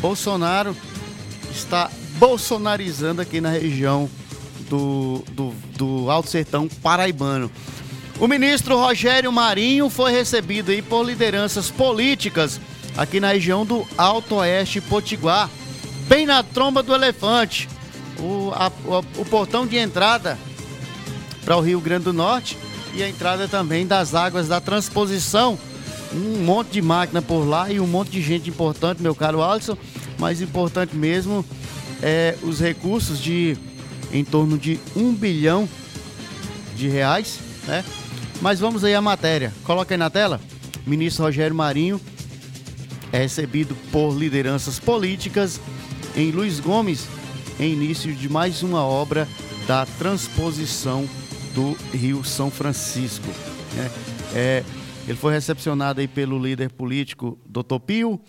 Bolsonaro está bolsonarizando aqui na região do, do, do Alto Sertão Paraibano. O ministro Rogério Marinho foi recebido aí por lideranças políticas aqui na região do Alto Oeste Potiguar, bem na tromba do elefante. O, a, o, o portão de entrada para o Rio Grande do Norte e a entrada também das águas da transposição. Um monte de máquina por lá e um monte de gente importante, meu caro Alisson. Mais importante mesmo é os recursos de em torno de um bilhão de reais, né? Mas vamos aí à matéria. Coloca aí na tela. Ministro Rogério Marinho é recebido por lideranças políticas em Luiz Gomes em início de mais uma obra da transposição do Rio São Francisco. Né? É, ele foi recepcionado aí pelo líder político Dr. Pio,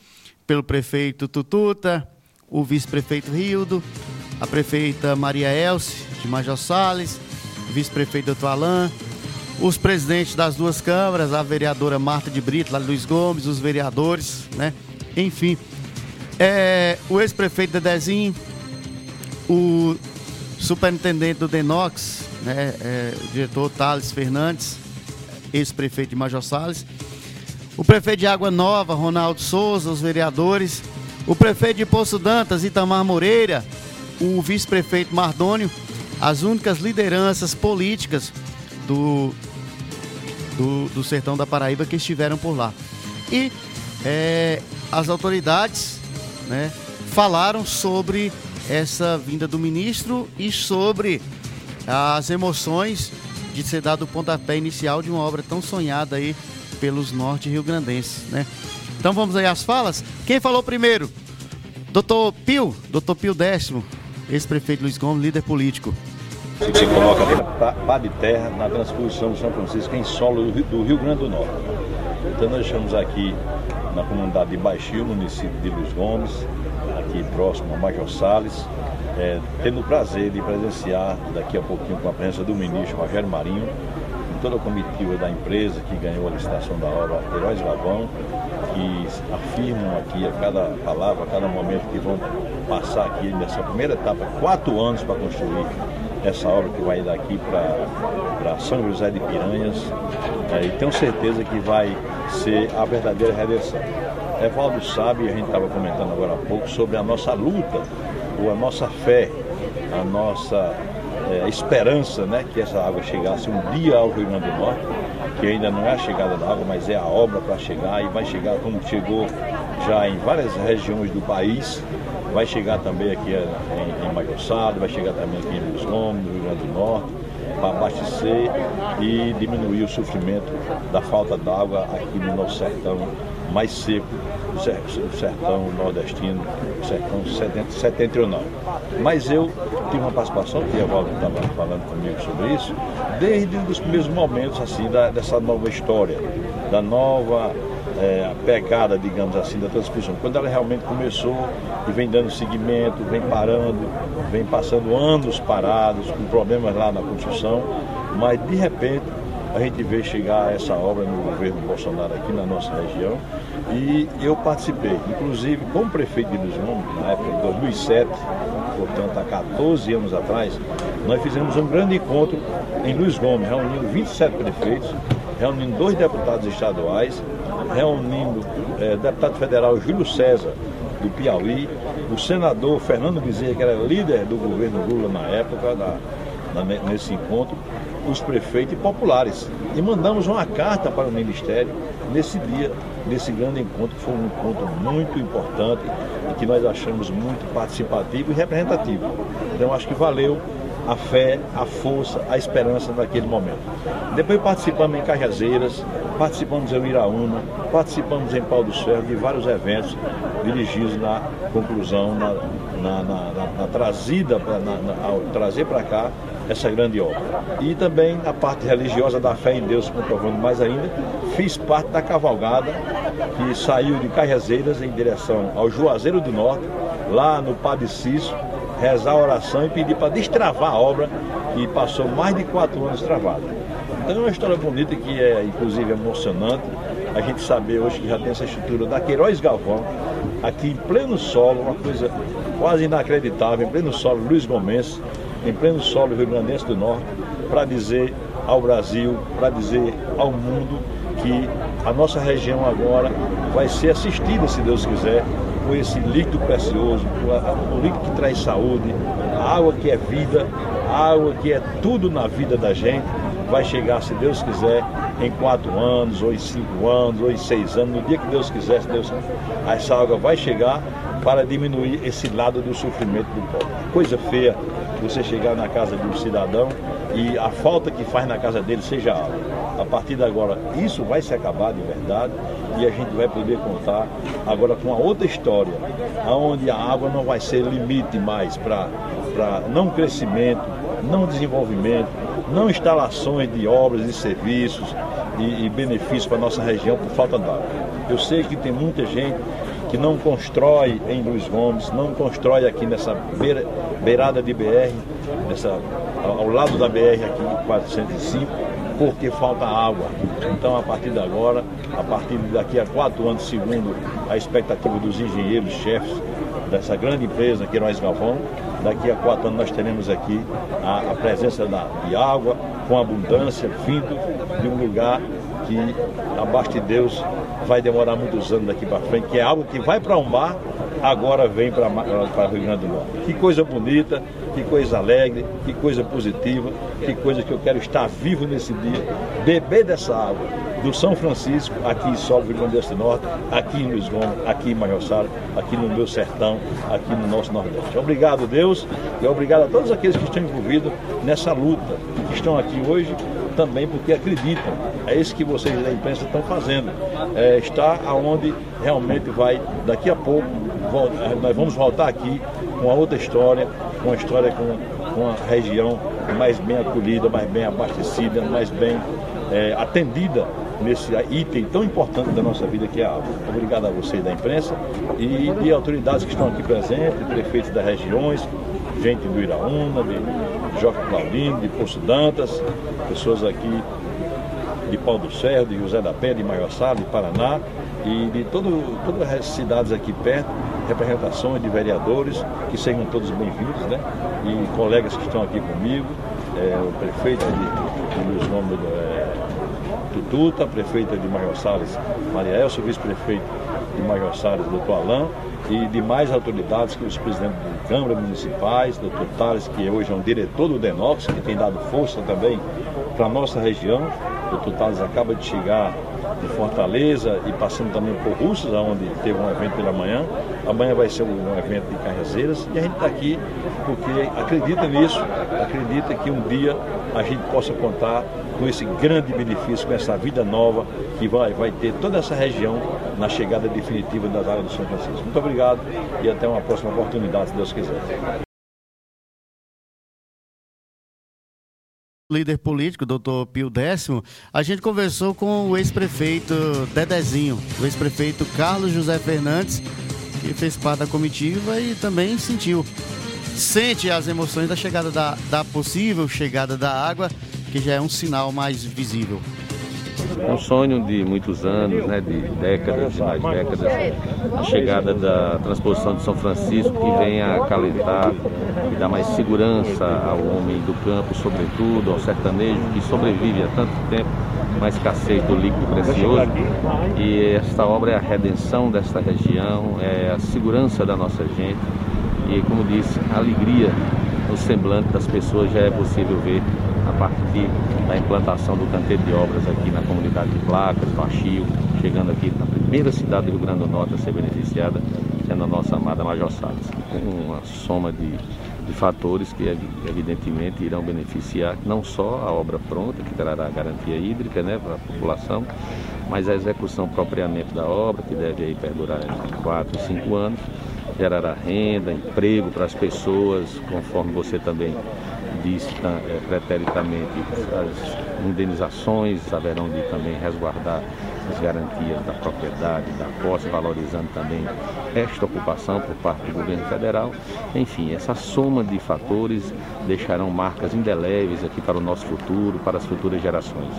pelo prefeito Tututa, o vice-prefeito Rildo, a prefeita Maria Elce de Major Salles, vice-prefeito Dr. Alain, os presidentes das duas câmaras, a vereadora Marta de Brito, Luiz Gomes, os vereadores, né? Enfim, é, o ex-prefeito Dedezinho, o superintendente do Denox, né, é, o diretor Thales Fernandes, ex-prefeito de Major Salles, o prefeito de Água Nova, Ronaldo Souza, os vereadores, o prefeito de Poço Dantas, Itamar Moreira, o vice-prefeito Mardônio, as únicas lideranças políticas do, do, do sertão da Paraíba que estiveram por lá. E é, as autoridades né, falaram sobre essa vinda do ministro e sobre as emoções de ser dado o pontapé inicial de uma obra tão sonhada aí pelos norte rio-grandenses, né? Então vamos aí às falas. Quem falou primeiro? Doutor Pio, doutor Pio Décimo, ex-prefeito Luiz Gomes, líder político. Se coloca pá de terra na transposição de São Francisco em solo do Rio Grande do Norte. Então nós estamos aqui na comunidade de Baixio, município de Luiz Gomes, aqui próximo a Major Salles, é, tendo o prazer de presenciar daqui a pouquinho com a presença do ministro Rogério Marinho, com toda a comitiva da empresa que ganhou a licitação da obra Heróis Gavão, que afirmam aqui a cada palavra, a cada momento que vão passar aqui nessa primeira etapa, quatro anos para construir essa obra que vai daqui para São José de Piranhas, é, e tenho certeza que vai ser a verdadeira redenção. Evaldo sabe, a gente estava comentando agora há pouco, sobre a nossa luta a nossa fé, a nossa é, esperança né, que essa água chegasse um dia ao Rio Grande do Norte, que ainda não é a chegada da água, mas é a obra para chegar e vai chegar como chegou já em várias regiões do país, vai chegar também aqui em, em Maiossado, vai chegar também aqui em Gomes, no Rio Grande do Norte, para abastecer e diminuir o sofrimento da falta d'água aqui no nosso sertão mais seco do sertão nordestino, sertão setentrional. Mas eu tive uma participação, que a Valdo estava falando comigo sobre isso, desde os primeiros momentos assim da, dessa nova história, da nova é, pegada, digamos assim, da transcrição. Quando ela realmente começou e vem dando seguimento, vem parando, vem passando anos parados, com problemas lá na construção, mas de repente a gente vê chegar essa obra no governo Bolsonaro aqui na nossa região. E eu participei, inclusive como prefeito de Luiz Gomes, na época de 2007, portanto há 14 anos atrás, nós fizemos um grande encontro em Luiz Gomes, reunindo 27 prefeitos, reunindo dois deputados estaduais, reunindo é, deputado federal Júlio César, do Piauí, o senador Fernando Bezerra, que era líder do governo Lula na época, na, nesse encontro, os prefeitos e populares. E mandamos uma carta para o Ministério nesse dia, nesse grande encontro, que foi um encontro muito importante e que nós achamos muito participativo e representativo. Então acho que valeu a fé, a força, a esperança naquele momento. Depois participamos em Cajazeiras, participamos em Iraúna, participamos em Pau do Ferro de vários eventos dirigidos na conclusão, na, na, na, na trazida, ao trazer para cá essa grande obra. E também a parte religiosa da fé em Deus, comprovando mais ainda, fiz parte da cavalgada que saiu de Cajazeiras em direção ao Juazeiro do Norte, lá no Padre Cício, rezar a oração e pedir para destravar a obra que passou mais de quatro anos travada. Então é uma história bonita que é inclusive emocionante a gente saber hoje que já tem essa estrutura da Queiroz Galvão, aqui em pleno solo, uma coisa quase inacreditável, em pleno solo Luiz Gomes, em pleno solo Rio Grandense do Norte, para dizer ao Brasil, para dizer ao mundo que a nossa região agora vai ser assistida, se Deus quiser, com esse líquido precioso, o líquido que traz saúde, a água que é vida, a água que é tudo na vida da gente, vai chegar, se Deus quiser, em quatro anos, ou em cinco anos, ou em seis anos, no dia que Deus quiser, se Deus essa água vai chegar para diminuir esse lado do sofrimento do povo. Coisa feia você chegar na casa de um cidadão e a falta que faz na casa dele seja água. A partir de agora, isso vai se acabar de verdade e a gente vai poder contar agora com a outra história, onde a água não vai ser limite mais para não crescimento, não desenvolvimento, não instalações de obras e serviços e, e benefícios para a nossa região por falta d'água. Eu sei que tem muita gente que não constrói em Luiz Gomes, não constrói aqui nessa beira, beirada de BR, nessa, ao lado da BR aqui 405, porque falta água. Então, a partir de agora, a partir daqui a quatro anos, segundo a expectativa dos engenheiros chefes dessa grande empresa que nós Galvão, daqui a quatro anos nós teremos aqui a, a presença da, de água com abundância, vindo de um lugar que, abaixo de Deus, vai demorar muitos anos daqui para frente, que é algo que vai para um bar, agora vem para o Rio Grande do Norte. Que coisa bonita, que coisa alegre, que coisa positiva, que coisa que eu quero estar vivo nesse dia, beber dessa água do São Francisco, aqui em Solo, Rio Grande do Norte, aqui em Luiz Gomes, aqui em Majorçara, aqui no meu sertão, aqui no nosso Nordeste. Obrigado, Deus, e obrigado a todos aqueles que estão envolvidos nessa luta, que estão aqui hoje também porque acreditam. É isso que vocês da imprensa estão fazendo. É, está aonde realmente vai, daqui a pouco, nós vamos voltar aqui com a outra história, com a história com, com a região mais bem acolhida, mais bem abastecida, mais bem é, atendida nesse item tão importante da nossa vida que é a água. Obrigado a vocês da imprensa e de autoridades que estão aqui presentes, prefeitos das regiões, gente do Iraúna, de Joca Claudino, de Poço Dantas, pessoas aqui de Pau do Cerro, de José da Penha, de Maior de Paraná e de todo, todas as cidades aqui perto, representações de vereadores, que sejam todos bem-vindos, né? E colegas que estão aqui comigo, é, o prefeito de, de Gomes é, Tututa, a prefeita de Maior Salles, Maria Elsa, o vice-prefeito de Maior Salles, doutor Alain, e demais autoridades, que os presidentes de Câmara Municipais, doutor Tales, que hoje é um diretor do DENOX, que tem dado força também para a nossa região. O doutor Tales acaba de chegar de Fortaleza e passando também por Russas, onde teve um evento pela manhã. Amanhã vai ser um evento de Carrezeiras e a gente está aqui porque acredita nisso, acredita que um dia a gente possa contar com esse grande benefício, com essa vida nova que vai, vai ter toda essa região na chegada definitiva das áreas do São Francisco. Muito obrigado e até uma próxima oportunidade, se Deus quiser. Líder político, doutor Pio Décimo, a gente conversou com o ex-prefeito Dedezinho, o ex-prefeito Carlos José Fernandes, que fez parte da comitiva e também sentiu, sente as emoções da chegada da, da possível chegada da água, que já é um sinal mais visível um sonho de muitos anos, né, de décadas e mais décadas, a chegada da transposição de São Francisco que vem a acalentar e dar mais segurança ao homem do campo, sobretudo ao sertanejo que sobrevive há tanto tempo na escassez do líquido precioso. E esta obra é a redenção desta região, é a segurança da nossa gente e, como disse, a alegria no semblante das pessoas já é possível ver a partir da implantação do canteiro de obras aqui na comunidade de Placas, Achio, chegando aqui na primeira cidade do Rio Grande do Norte a ser beneficiada, sendo a nossa amada Major Salles, com uma soma de, de fatores que evidentemente irão beneficiar não só a obra pronta, que trará garantia hídrica né, para a população, mas a execução propriamente da obra, que deve aí perdurar 4, 5 anos, gerará renda, emprego para as pessoas, conforme você também disse é, preteritamente, as indenizações haverão de também resguardar as garantias da propriedade, da posse, valorizando também esta ocupação por parte do governo federal. Enfim, essa soma de fatores deixarão marcas indeléveis aqui para o nosso futuro, para as futuras gerações.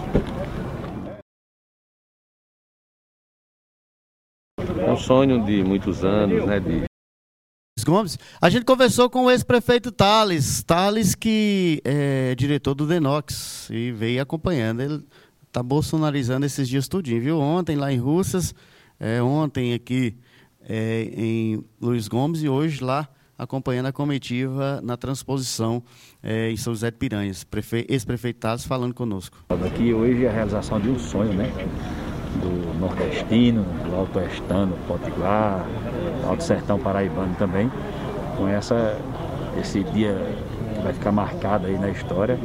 É um sonho de muitos anos, né? De... Gomes. A gente conversou com o ex-prefeito Thales, Thales que é diretor do Denox e veio acompanhando. Ele está bolsonarizando esses dias tudinho, viu? Ontem lá em Russas, é, ontem aqui é, em Luiz Gomes e hoje lá acompanhando a comitiva na transposição é, em São José de Piranhas. Ex-prefeito Thales falando conosco. Aqui hoje é a realização de um sonho, né? Nordestino, do alto-estano, potiguar, alto sertão paraibano também, com essa, esse dia que vai ficar marcado aí na história,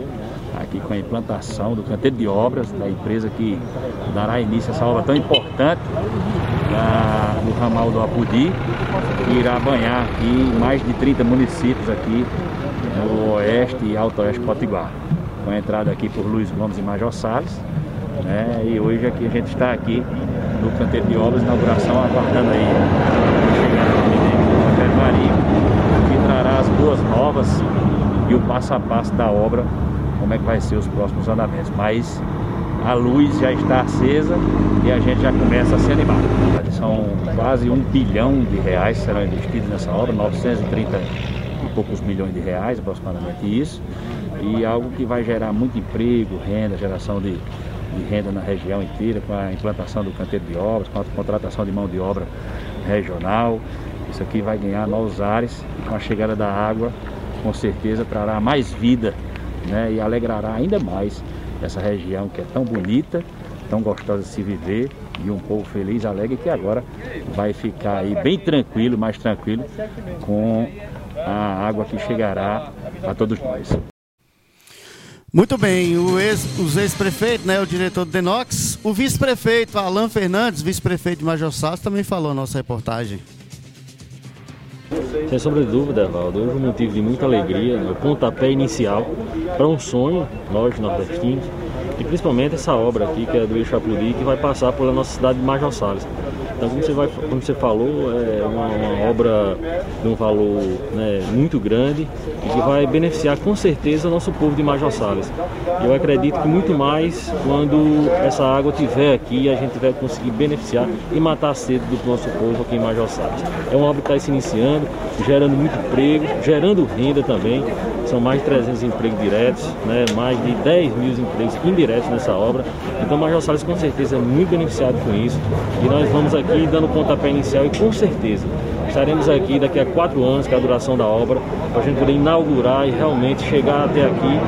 aqui com a implantação do canteiro de obras da empresa que dará início a essa obra tão importante da, do ramal do Apudi, que irá banhar aqui mais de 30 municípios aqui no oeste e alto oeste potiguar, com a entrada aqui por Luiz Gomes e Major Salles, né? E hoje aqui a gente está aqui no canteiro de obras, inauguração, aguardando aí a Marinho, que trará as boas novas e o passo a passo da obra, como é que vai ser os próximos andamentos. Mas a luz já está acesa e a gente já começa a se animar. São quase um bilhão de reais serão investidos nessa obra, 930 e poucos milhões de reais, aproximadamente isso, e algo que vai gerar muito emprego, renda, geração de de renda na região inteira, com a implantação do canteiro de obras, com a contratação de mão de obra regional. Isso aqui vai ganhar novos ares e com a chegada da água, com certeza trará mais vida né, e alegrará ainda mais essa região que é tão bonita, tão gostosa de se viver e um povo feliz, alegre que agora vai ficar aí bem tranquilo, mais tranquilo com a água que chegará a todos nós. Muito bem, ex, os ex-prefeitos, né, o diretor do Denox, o vice-prefeito Alan Fernandes, vice-prefeito de Major Sasso, também falou na nossa reportagem. Sem sombra de dúvida, Valdo, hoje um motivo de muita alegria, né, o pontapé inicial para um sonho, nós nordestinos, e principalmente essa obra aqui, que é do Eixo Apudi, que vai passar pela nossa cidade de Major Salles. Então, como você, vai, como você falou, é uma, uma obra de um valor né, muito grande que vai beneficiar com certeza o nosso povo de Major Salles. Eu acredito que muito mais quando essa água estiver aqui, a gente vai conseguir beneficiar e matar a sede do nosso povo aqui em Major Salles. É uma obra que está se iniciando, gerando muito emprego, gerando renda também. São mais de 300 empregos diretos, né, mais de 10 mil empregos indiretos nessa obra. Então Major Salles com certeza é muito beneficiado com isso. E nós vamos aqui dando pontapé inicial e com certeza estaremos aqui daqui a quatro anos, que é a duração da obra, para a gente poder inaugurar e realmente chegar até aqui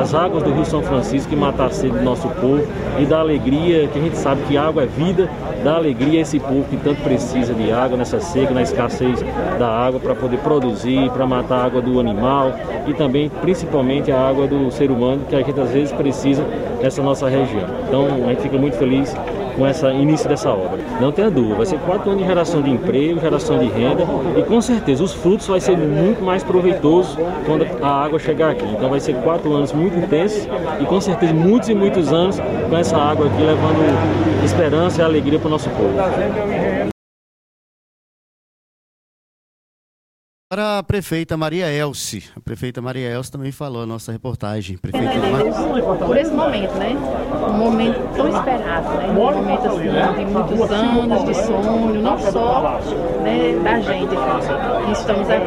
as águas do Rio São Francisco e matar a sede do nosso povo e dar alegria, que a gente sabe que água é vida, dar alegria a esse povo que tanto precisa de água nessa seca, na escassez da água, para poder produzir, para matar a água do animal e também, principalmente, a água do ser humano, que a gente às vezes precisa nessa nossa região. Então, a gente fica muito feliz com esse início dessa obra. Não tenha dúvida, vai ser quatro anos de geração de emprego, geração de renda e com certeza os frutos vai ser muito mais proveitoso quando a água chegar aqui. Então vai ser quatro anos muito intensos e com certeza muitos e muitos anos com essa água aqui levando esperança e alegria para o nosso povo. Para a prefeita Maria Elce. A prefeita Maria Elce também falou a nossa reportagem. Prefeita Por esse momento, né? Um momento tão esperado, né? Um momento assim, de muitos anos de sonho, não só né, da gente que estamos aqui.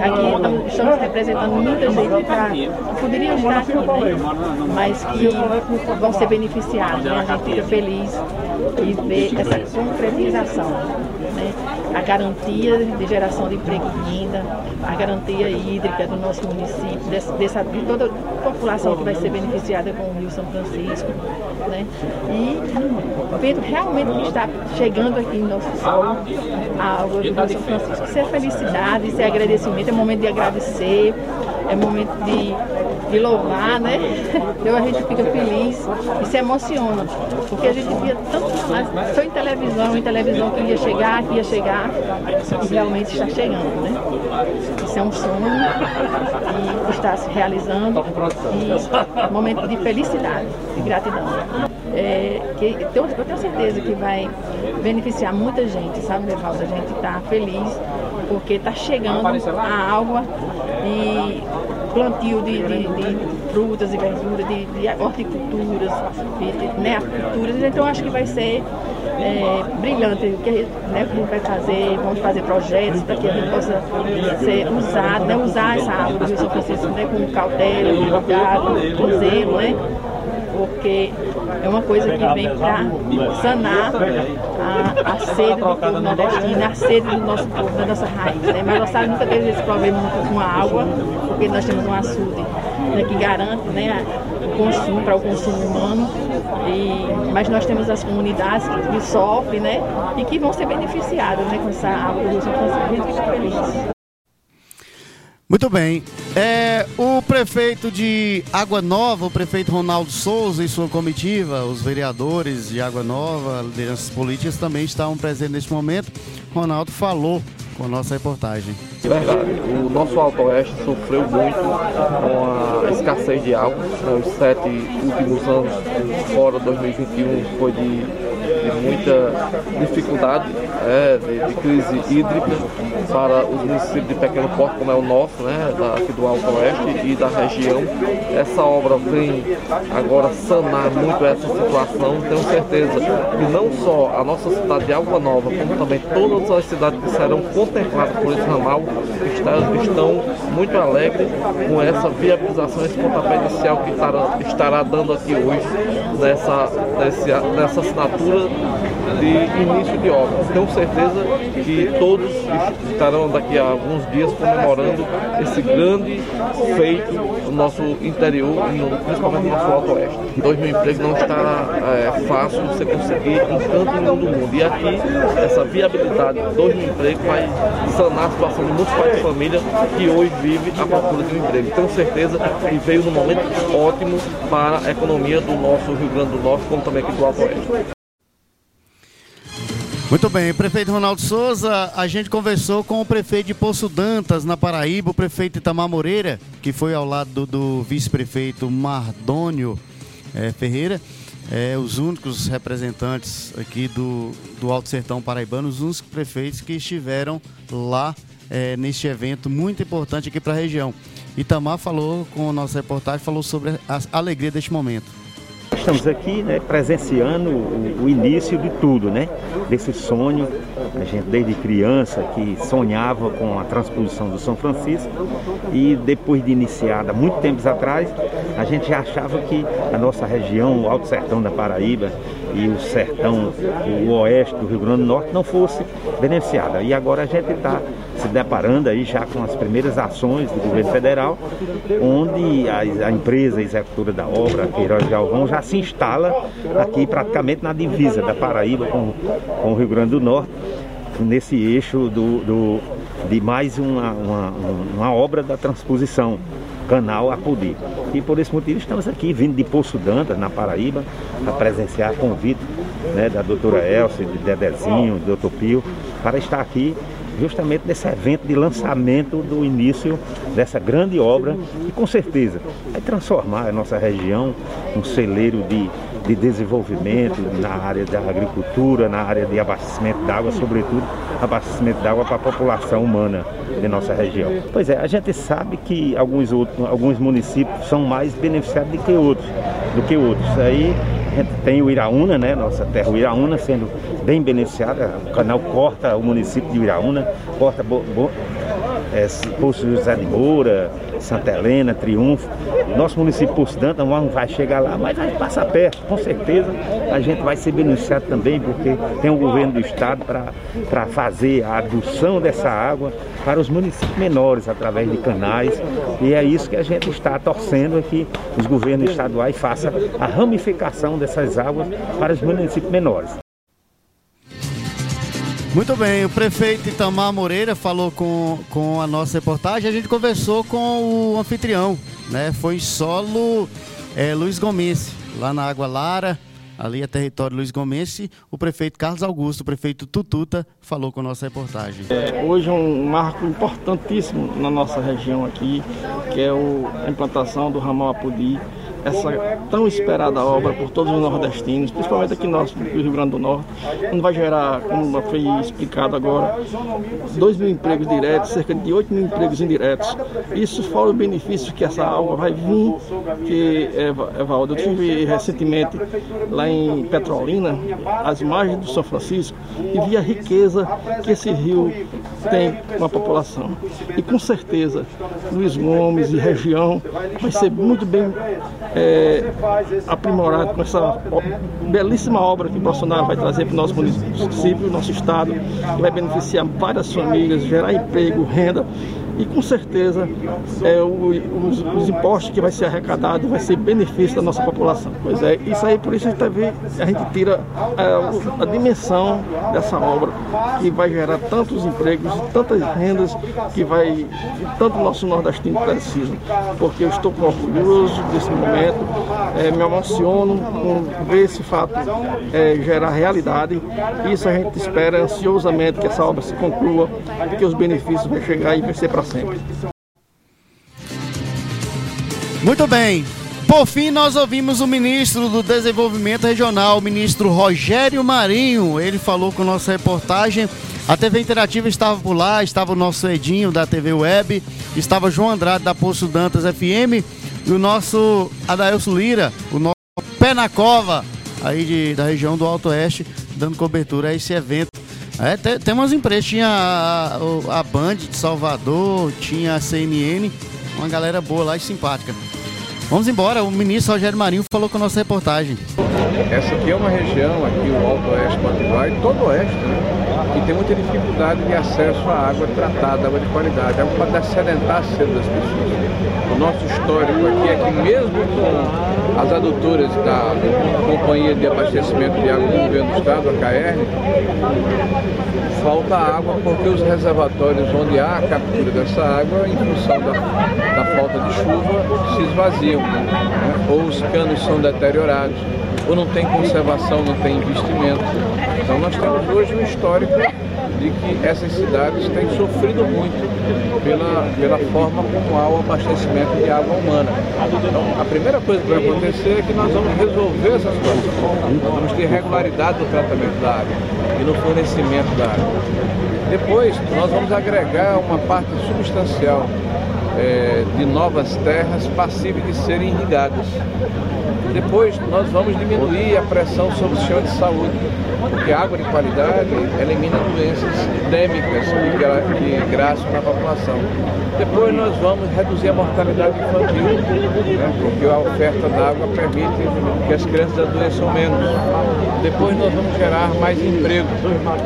E aqui estamos representando muita gente que poderia estar aqui, né? mas que vão ser beneficiados. Né? A gente fica feliz de ver essa concretização. A garantia de geração de emprego renda, a garantia hídrica do nosso município, dessa, dessa, de toda a população que vai ser beneficiada com o Rio São Francisco. Né? E vendo realmente que está chegando aqui em nosso solo a água do Rio São Francisco. Isso é felicidade, isso é agradecimento, é momento de agradecer, é momento de de louvar, né? Então a gente fica feliz e se emociona, porque a gente via tanto só em televisão, em televisão que ia chegar, que ia chegar, e realmente está chegando, né? Isso é um sonho que está se realizando e momento de felicidade, de gratidão. É, que eu tenho certeza que vai beneficiar muita gente, sabe, Levaldo? A gente está feliz porque está chegando a água e plantio de, de, de frutas e verduras, de, de horticulturas, de, de né, culturas. Então acho que vai ser é, brilhante que a gente, né, que a gente vai fazer, vamos fazer projetos para que a gente possa ser usado, né, usar essa água do Rio São Francisco né, com cautela, com cuidado, com zelo, né? Porque é uma coisa que vem para sanar a, a sede do povo nordestino, a sede do nosso povo, da nossa raiz. Né? Mas nós sabemos nunca teve esse problema com a água, porque nós temos um açude né, que garante né, o consumo para o consumo humano. E, mas nós temos as comunidades que, que sofrem né, e que vão ser beneficiadas né, com essa água do Rio São Francisco. A gente fica feliz. Muito bem. É, o prefeito de Água Nova, o prefeito Ronaldo Souza e sua comitiva, os vereadores de Água Nova, lideranças políticas também estavam presentes neste momento. Ronaldo falou com a nossa reportagem. Verdade. O nosso Alto Oeste sofreu muito com a escassez de água. Os sete últimos anos, fora 2021, foi de, de muita dificuldade, é, de, de, crise hídrica para os municípios de pequeno porte, como é o nosso, né, aqui do Alto Oeste e da região. Essa obra vem agora sanar muito essa situação. Tenho certeza que não só a nossa cidade de Água Nova, como também todas as cidades que serão contempladas por esse ramal está, estão muito alegres com essa viabilização, esse pontapé inicial que estará, estará dando aqui hoje nessa, nessa, nessa assinatura de início de obra. Tenho certeza que todos estarão daqui a alguns dias comemorando esse grande feito nosso interior, principalmente no nosso Alto Oeste. Dois mil empregos não está é, fácil você conseguir em canto nenhum do mundo. E aqui, essa viabilidade de dois mil empregos vai sanar a situação de muitos pais de família que hoje vive à procura de um emprego. Tenho certeza que veio num momento ótimo para a economia do nosso Rio Grande do Norte, como também aqui do Alto Oeste. Muito bem, prefeito Ronaldo Souza, a gente conversou com o prefeito de Poço Dantas, na Paraíba, o prefeito Itamar Moreira, que foi ao lado do, do vice-prefeito Mardônio é, Ferreira, é, os únicos representantes aqui do, do Alto Sertão Paraibano, os únicos prefeitos que estiveram lá é, neste evento muito importante aqui para a região. Itamar falou com a nossa reportagem, falou sobre a alegria deste momento. Estamos aqui né, presenciando o, o, início de tudo, né? Desse sonho, a gente desde criança que sonhava com a transposição do São Francisco e depois de iniciada, muito tempos atrás, a gente achava que a nossa região, o Alto Sertão da Paraíba e o sertão, o oeste do Rio Grande do Norte não fosse beneficiada. E agora a gente está se deparando aí já com as primeiras ações do governo federal, onde a, a empresa executora da obra, Queiroz Galvão, já se instala aqui praticamente na divisa da Paraíba com, com o Rio Grande do Norte, nesse eixo do, do de mais uma, uma, uma obra da transposição canal Apodi. E por esse motivo estamos aqui, vindo de Poço Dantas, na Paraíba, para presenciar convite né, da doutora Elcio, de Dedezinho, do doutor Pio, para estar aqui justamente nesse evento de lançamento do início dessa grande obra e com certeza vai transformar a nossa região um celeiro de, de desenvolvimento na área da agricultura, na área de abastecimento d'água, sobretudo abastecimento d'água para a população humana de nossa região. Pois é, a gente sabe que alguns, outros, alguns municípios são mais beneficiados do que outros, do que outros. Aí tem o Iraúna, né? Nossa terra, o Iraúna sendo bem beneficiada. O canal corta o município de Iraúna, corta Bo, Bo, é, Poço José de Moura, Santa Helena, Triunfo. Nosso município Poço Danta não vai chegar lá, mas vai passar perto, com certeza a gente vai ser beneficiado também, porque tem o governo do estado para fazer a adução dessa água para os municípios menores através de canais. E é isso que a gente está torcendo que os governos estaduais façam a ramificação dessas águas para os municípios menores. Muito bem, o prefeito Itamar Moreira falou com, com a nossa reportagem, a gente conversou com o anfitrião, né? Foi solo é, Luiz Gomes, lá na Água Lara, ali é território Luiz Gomes, o prefeito Carlos Augusto, o prefeito Tututa, falou com a nossa reportagem. É, hoje é um marco importantíssimo na nossa região aqui, que é o, a implantação do ramal Apodi, essa tão esperada obra por todos os nordestinos, principalmente aqui no Rio Grande do Norte, onde vai gerar, como foi explicado agora, 2 mil empregos diretos, cerca de 8 mil empregos indiretos. Isso fora o benefício que essa água vai vir, que, Evaldo, eu tive recentemente lá em Petrolina, as margens do São Francisco, e vi a riqueza que esse rio tem com a população. E com certeza, Luiz Gomes e região vai ser muito bem é, aprimorado com essa belíssima obra que Bolsonaro vai trazer para o nosso município, nosso estado, que vai beneficiar várias famílias, gerar emprego, renda e com certeza é, o, os, os, impostos que vai ser arrecadado vai ser benefício da nossa população. Pois é, isso aí por isso a gente, a gente tira a, é, a dimensão dessa obra que vai gerar tantos empregos, tantas rendas que vai tanto o nosso nordestino precisa. Porque eu estou orgulhoso desse momento, é, me emociono com ver esse fato é, gerar realidade. Isso a gente espera ansiosamente que essa obra se conclua, que os benefícios vão chegar e vai ser para sempre. Muito bem. Por fim, nós ouvimos o ministro do Desenvolvimento Regional, o ministro Rogério Marinho. Ele falou com nossa reportagem. A TV Interativa estava por lá, estava o nosso Edinho da TV Web, estava João Andrade da Poço Dantas FM e o nosso Adailson Lira, o nosso pé na cova aí de, da região do Alto Oeste, dando cobertura a esse evento é, tem, tem umas empresas, tinha a, a, Band de Salvador, tinha a CNN, uma galera boa lá e simpática. Vamos embora, o ministro Rogério Marinho falou com a nossa reportagem. Essa aqui é uma região, aqui o Alto Oeste Potiguar e todo o Oeste, né, que tem muita dificuldade de acesso à água tratada, água de qualidade, água para sedentar cedo das pessoas. O nosso histórico aqui é que mesmo com as adutoras da Companhia de Abastecimento de Água do Governo do Estado, a KR, falta água porque os reservatórios onde há a captura dessa água, em função da, da falta de chuva, se esvaziam. Né? Ou os canos são deteriorados, ou não tem conservação, não tem investimento. Então nós temos hoje um histórico de que essas cidades têm sofrido muito pela, pela forma como há o abastecimento de água humana. Então, a primeira coisa que vai acontecer é que nós vamos resolver essa situação. Nós vamos ter regularidade no tratamento da água e no fornecimento da água. Depois, nós vamos agregar uma parte substancial é, de novas terras passíveis de serem irrigadas. Depois nós vamos diminuir a pressão sobre o sistema de saúde, porque água de qualidade elimina doenças endêmicas que, que graçam na população. Depois nós vamos reduzir a mortalidade infantil, né, porque a oferta d'água permite que as crianças adoeçam menos. Depois nós vamos gerar mais emprego,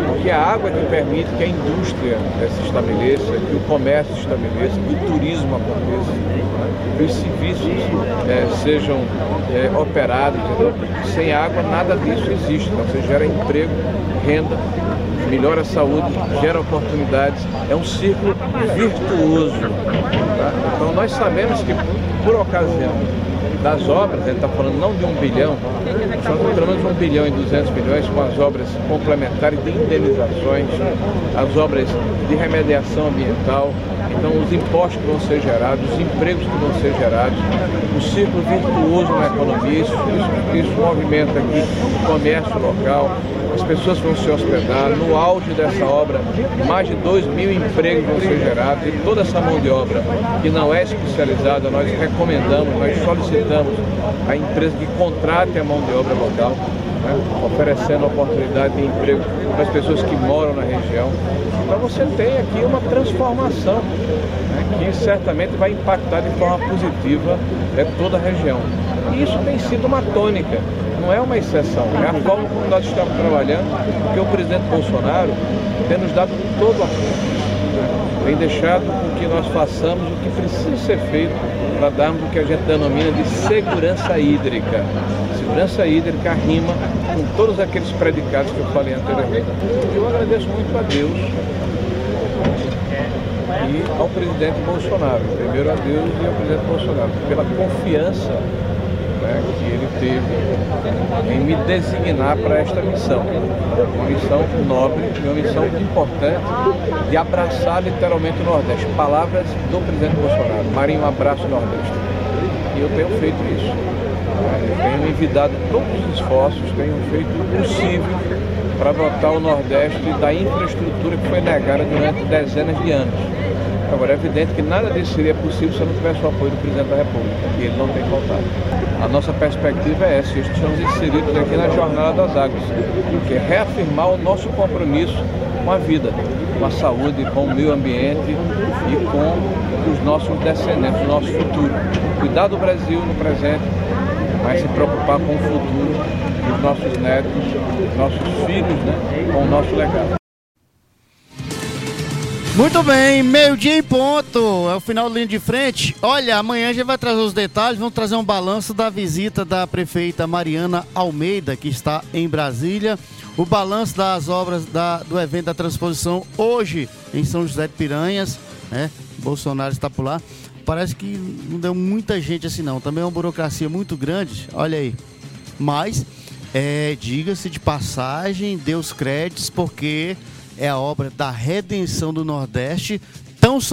porque a água que permite que a indústria se estabeleça, que o comércio se estabeleça, que o turismo aconteça, que os serviços é, sejam é, operados. Sem água nada disso existe. Então você gera emprego, renda, melhora a saúde, gera oportunidades, é um ciclo virtuoso. Tá? Então nós sabemos que por ocasião das obras, ele está falando não de um bilhão, são pelo menos um bilhão e duzentos milhões com as obras complementares de indenizações, as obras de remediação ambiental, então os impostos que vão ser gerados, os empregos que vão ser gerados, o ciclo virtuoso na economia, isso, isso, isso movimenta aqui o comércio local, as pessoas vão se hospedar. No auge dessa obra, mais de 2 mil empregos vão ser gerados e toda essa mão de obra que não é especializada, nós recomendamos, nós solicitamos a empresa que contrate a mão de obra local, né, oferecendo oportunidade de emprego para as pessoas que moram na região. Então você tem aqui uma transformação né, que certamente vai impactar de forma positiva né, toda a região. E isso tem sido uma tônica não é uma exceção, é a forma como nós estamos trabalhando, porque o presidente Bolsonaro tem nos dado todo o apoio, tem deixado com que nós façamos o que precisa ser feito para darmos o que a gente denomina de segurança hídrica. Segurança hídrica rima com todos aqueles predicados que eu falei anteriormente. Eu agradeço muito a Deus e ao presidente Bolsonaro, primeiro a Deus e ao presidente Bolsonaro, pela confiança né, que ele teve em me designar para esta missão. Uma missão nobre, uma missão importante de abraçar literalmente o Nordeste. Palavras do presidente Bolsonaro. Marinho, um abraço Nordeste. E eu tenho feito isso. Tenham envidado todos os esforços, tenham feito o possível para dotar o Nordeste da infraestrutura que foi negada durante dezenas de anos. Agora, é evidente que nada disso seria possível se não tivesse o apoio do presidente da República, e ele não tem faltado. A nossa perspectiva é essa, estamos inseridos aqui na Jornada das Águas, que é reafirmar o nosso compromisso com a vida, com a saúde, com o meio ambiente e com os nossos descendentes, o nosso futuro. Cuidar do Brasil no presente, mas se preocupar com o futuro dos nossos netos, dos nossos filhos, né, com o nosso legado. Muito bem, meio-dia em ponto, é o final da linha de frente. Olha, amanhã a gente vai trazer os detalhes, vamos trazer um balanço da visita da prefeita Mariana Almeida, que está em Brasília. O balanço das obras da, do evento da transposição hoje em São José de Piranhas, né? Bolsonaro está por lá. Parece que não deu muita gente assim não, também é uma burocracia muito grande, olha aí. Mas, é, diga-se de passagem, dê os créditos, porque é a obra da redenção do Nordeste, tão